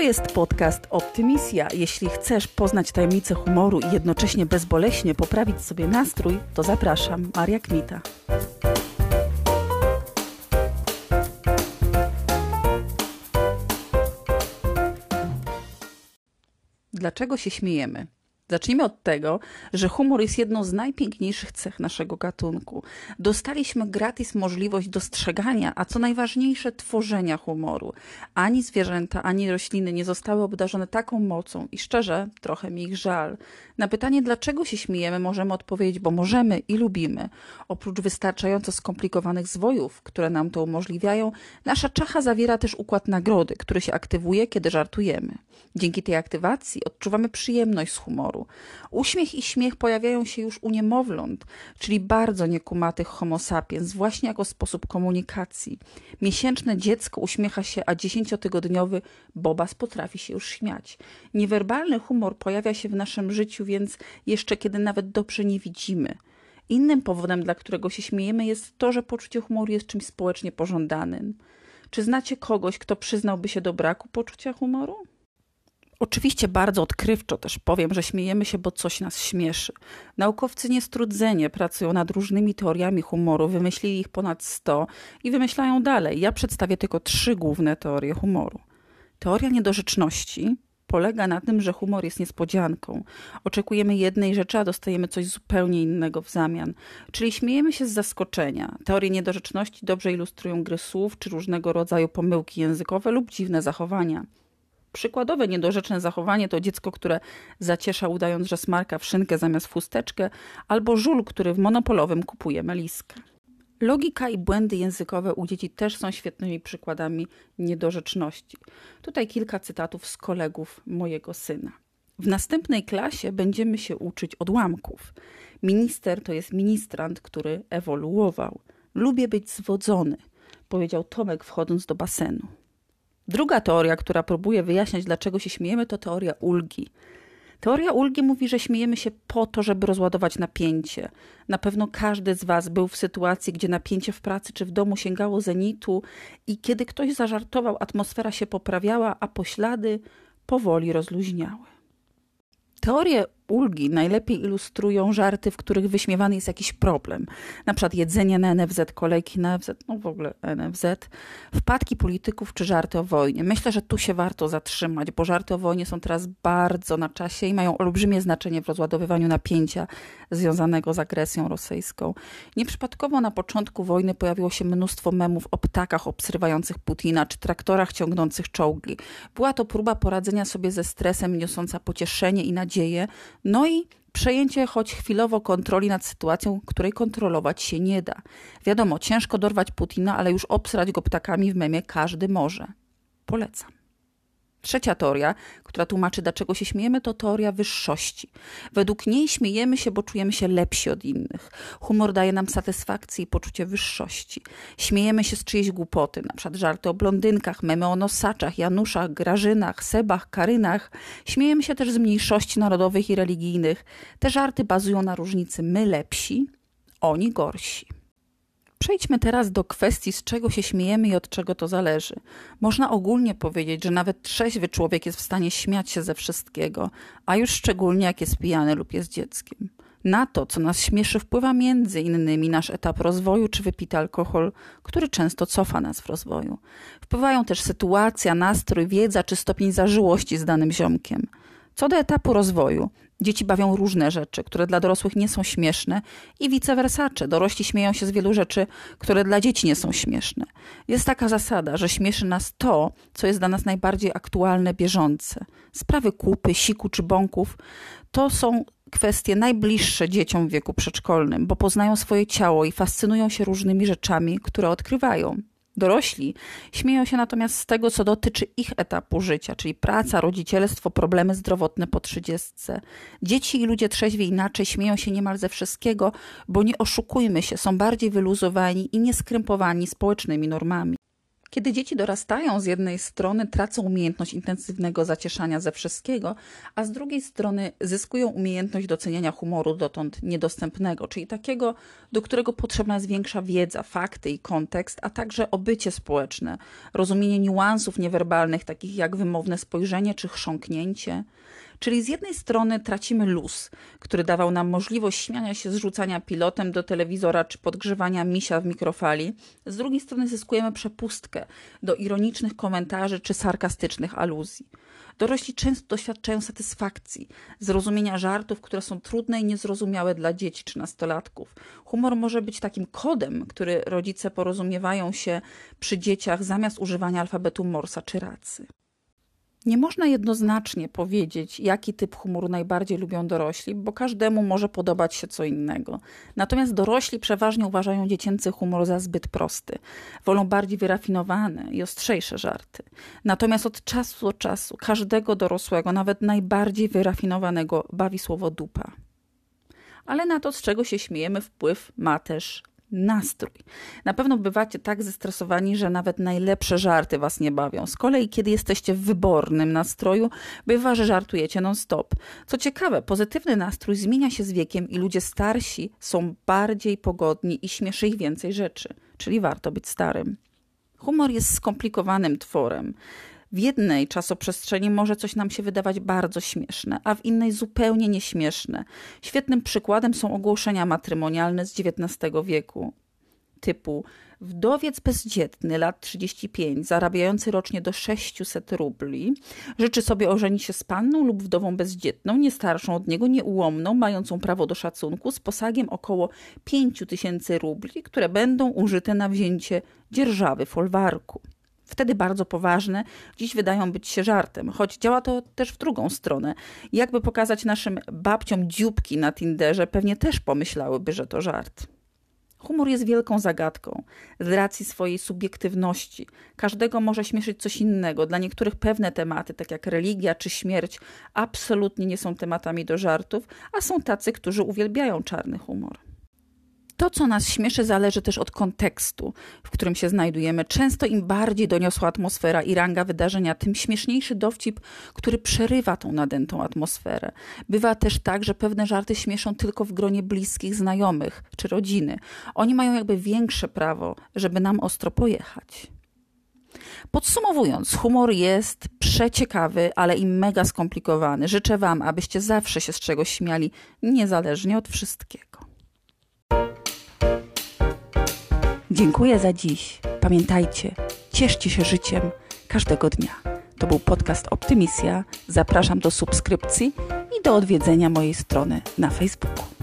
To jest podcast Optymisja. Jeśli chcesz poznać tajemnice humoru i jednocześnie bezboleśnie poprawić sobie nastrój, to zapraszam, Maria Kmita. Dlaczego się śmiejemy? Zacznijmy od tego, że humor jest jedną z najpiękniejszych cech naszego gatunku. Dostaliśmy gratis możliwość dostrzegania, a co najważniejsze, tworzenia humoru. Ani zwierzęta, ani rośliny nie zostały obdarzone taką mocą i szczerze, trochę mi ich żal. Na pytanie, dlaczego się śmiejemy, możemy odpowiedzieć, bo możemy i lubimy. Oprócz wystarczająco skomplikowanych zwojów, które nam to umożliwiają, nasza czacha zawiera też układ nagrody, który się aktywuje, kiedy żartujemy. Dzięki tej aktywacji odczuwamy przyjemność z humoru. Uśmiech i śmiech pojawiają się już u niemowląt, czyli bardzo niekumatych homo sapiens, właśnie jako sposób komunikacji. Miesięczne dziecko uśmiecha się, a dziesięciotygodniowy bobas potrafi się już śmiać. Niewerbalny humor pojawia się w naszym życiu więc jeszcze kiedy nawet dobrze nie widzimy. Innym powodem, dla którego się śmiejemy, jest to, że poczucie humoru jest czymś społecznie pożądanym. Czy znacie kogoś, kto przyznałby się do braku poczucia humoru? Oczywiście bardzo odkrywczo też powiem, że śmiejemy się, bo coś nas śmieszy. Naukowcy niestrudzenie pracują nad różnymi teoriami humoru, wymyślili ich ponad 100 i wymyślają dalej. Ja przedstawię tylko trzy główne teorie humoru. Teoria niedorzeczności polega na tym, że humor jest niespodzianką. Oczekujemy jednej rzeczy, a dostajemy coś zupełnie innego w zamian. Czyli śmiejemy się z zaskoczenia. Teorie niedorzeczności dobrze ilustrują gry słów czy różnego rodzaju pomyłki językowe lub dziwne zachowania. Przykładowe niedorzeczne zachowanie to dziecko, które zaciesza udając, że smarka w szynkę zamiast chusteczkę, albo żul, który w monopolowym kupuje meliskę. Logika i błędy językowe u dzieci też są świetnymi przykładami niedorzeczności. Tutaj kilka cytatów z kolegów mojego syna. W następnej klasie będziemy się uczyć odłamków. Minister to jest ministrant, który ewoluował. Lubię być zwodzony, powiedział Tomek wchodząc do basenu. Druga teoria, która próbuje wyjaśniać, dlaczego się śmiejemy, to teoria ulgi. Teoria ulgi mówi, że śmiejemy się po to, żeby rozładować napięcie. Na pewno każdy z Was był w sytuacji, gdzie napięcie w pracy czy w domu sięgało zenitu i kiedy ktoś zażartował, atmosfera się poprawiała, a poślady powoli rozluźniały. Teorie ulgi najlepiej ilustrują żarty, w których wyśmiewany jest jakiś problem. Na przykład jedzenie na NFZ, kolejki na NFZ, no w ogóle NFZ, wpadki polityków czy żarty o wojnie. Myślę, że tu się warto zatrzymać, bo żarty o wojnie są teraz bardzo na czasie i mają olbrzymie znaczenie w rozładowywaniu napięcia związanego z agresją rosyjską. Nieprzypadkowo na początku wojny pojawiło się mnóstwo memów o ptakach obsrywających Putina czy traktorach ciągnących czołgi. Była to próba poradzenia sobie ze stresem niosąca pocieszenie i nadzieję, no i przejęcie choć chwilowo kontroli nad sytuacją, której kontrolować się nie da. Wiadomo, ciężko dorwać Putina, ale już obsrać go ptakami w memie każdy może. Polecam. Trzecia teoria, która tłumaczy, dlaczego się śmiejemy, to teoria wyższości. Według niej śmiejemy się, bo czujemy się lepsi od innych. Humor daje nam satysfakcję i poczucie wyższości. Śmiejemy się z czyjejś głupoty, na przykład żarty o blondynkach, memy o nosaczach, Januszach, Grażynach, Sebach, Karynach. Śmiejemy się też z mniejszości narodowych i religijnych. Te żarty bazują na różnicy my lepsi, oni gorsi. Przejdźmy teraz do kwestii, z czego się śmiejemy i od czego to zależy. Można ogólnie powiedzieć, że nawet trzeźwy człowiek jest w stanie śmiać się ze wszystkiego, a już szczególnie jak jest pijany lub jest dzieckiem. Na to, co nas śmieszy, wpływa między innymi nasz etap rozwoju czy wypity alkohol, który często cofa nas w rozwoju. Wpływają też sytuacja, nastrój, wiedza czy stopień zażyłości z danym ziomkiem. Co do etapu rozwoju, dzieci bawią różne rzeczy, które dla dorosłych nie są śmieszne i vice versa. Dorośli śmieją się z wielu rzeczy, które dla dzieci nie są śmieszne. Jest taka zasada, że śmieszy nas to, co jest dla nas najbardziej aktualne, bieżące. Sprawy kupy, siku czy bąków to są kwestie najbliższe dzieciom w wieku przedszkolnym, bo poznają swoje ciało i fascynują się różnymi rzeczami, które odkrywają. Dorośli śmieją się natomiast z tego, co dotyczy ich etapu życia, czyli praca, rodzicielstwo, problemy zdrowotne po trzydziestce. Dzieci i ludzie trzeźwi inaczej śmieją się niemal ze wszystkiego, bo nie oszukujmy się, są bardziej wyluzowani i nieskrępowani społecznymi normami. Kiedy dzieci dorastają, z jednej strony tracą umiejętność intensywnego zacieszania ze wszystkiego, a z drugiej strony zyskują umiejętność doceniania humoru dotąd niedostępnego, czyli takiego, do którego potrzebna jest większa wiedza, fakty i kontekst, a także obycie społeczne, rozumienie niuansów niewerbalnych, takich jak wymowne spojrzenie czy chrząknięcie. Czyli z jednej strony tracimy luz, który dawał nam możliwość śmiania się z rzucania pilotem do telewizora czy podgrzewania misia w mikrofali, z drugiej strony zyskujemy przepustkę do ironicznych komentarzy czy sarkastycznych aluzji. Dorośli często doświadczają satysfakcji, zrozumienia żartów, które są trudne i niezrozumiałe dla dzieci czy nastolatków. Humor może być takim kodem, który rodzice porozumiewają się przy dzieciach zamiast używania alfabetu Morsa czy racy. Nie można jednoznacznie powiedzieć, jaki typ humoru najbardziej lubią dorośli, bo każdemu może podobać się co innego. Natomiast dorośli przeważnie uważają dziecięcy humor za zbyt prosty. Wolą bardziej wyrafinowane i ostrzejsze żarty. Natomiast od czasu do czasu każdego dorosłego, nawet najbardziej wyrafinowanego, bawi słowo dupa. Ale na to, z czego się śmiejemy, wpływ ma też nastrój. Na pewno bywacie tak zestresowani, że nawet najlepsze żarty was nie bawią. Z kolei, kiedy jesteście w wybornym nastroju, bywa, że żartujecie non-stop. Co ciekawe, pozytywny nastrój zmienia się z wiekiem i ludzie starsi są bardziej pogodni i śmieszy ich więcej rzeczy, czyli warto być starym. Humor jest skomplikowanym tworem. W jednej czasoprzestrzeni może coś nam się wydawać bardzo śmieszne, a w innej zupełnie nieśmieszne. Świetnym przykładem są ogłoszenia matrymonialne z XIX wieku. Typu wdowiec bezdzietny, lat 35, zarabiający rocznie do 600 rubli, życzy sobie ożenić się z panną lub wdową bezdzietną, nie starszą od niego, nieułomną, mającą prawo do szacunku, z posagiem około 5000 rubli, które będą użyte na wzięcie dzierżawy folwarku wtedy bardzo poważne, dziś wydają być się żartem, choć działa to też w drugą stronę. Jakby pokazać naszym babciom dzióbki na Tinderze, pewnie też pomyślałyby, że to żart. Humor jest wielką zagadką z racji swojej subiektywności. Każdego może śmieszyć coś innego. Dla niektórych pewne tematy, tak jak religia czy śmierć, absolutnie nie są tematami do żartów, a są tacy, którzy uwielbiają czarny humor. To, co nas śmieszy, zależy też od kontekstu, w którym się znajdujemy. Często im bardziej doniosła atmosfera i ranga wydarzenia, tym śmieszniejszy dowcip, który przerywa tą nadętą atmosferę. Bywa też tak, że pewne żarty śmieszą tylko w gronie bliskich znajomych czy rodziny. Oni mają jakby większe prawo, żeby nam ostro pojechać. Podsumowując, humor jest przeciekawy, ale i mega skomplikowany. Życzę Wam, abyście zawsze się z czegoś śmiali, niezależnie od wszystkiego. Dziękuję za dziś. Pamiętajcie, cieszcie się życiem każdego dnia. To był podcast Optymisja. Zapraszam do subskrypcji i do odwiedzenia mojej strony na Facebooku.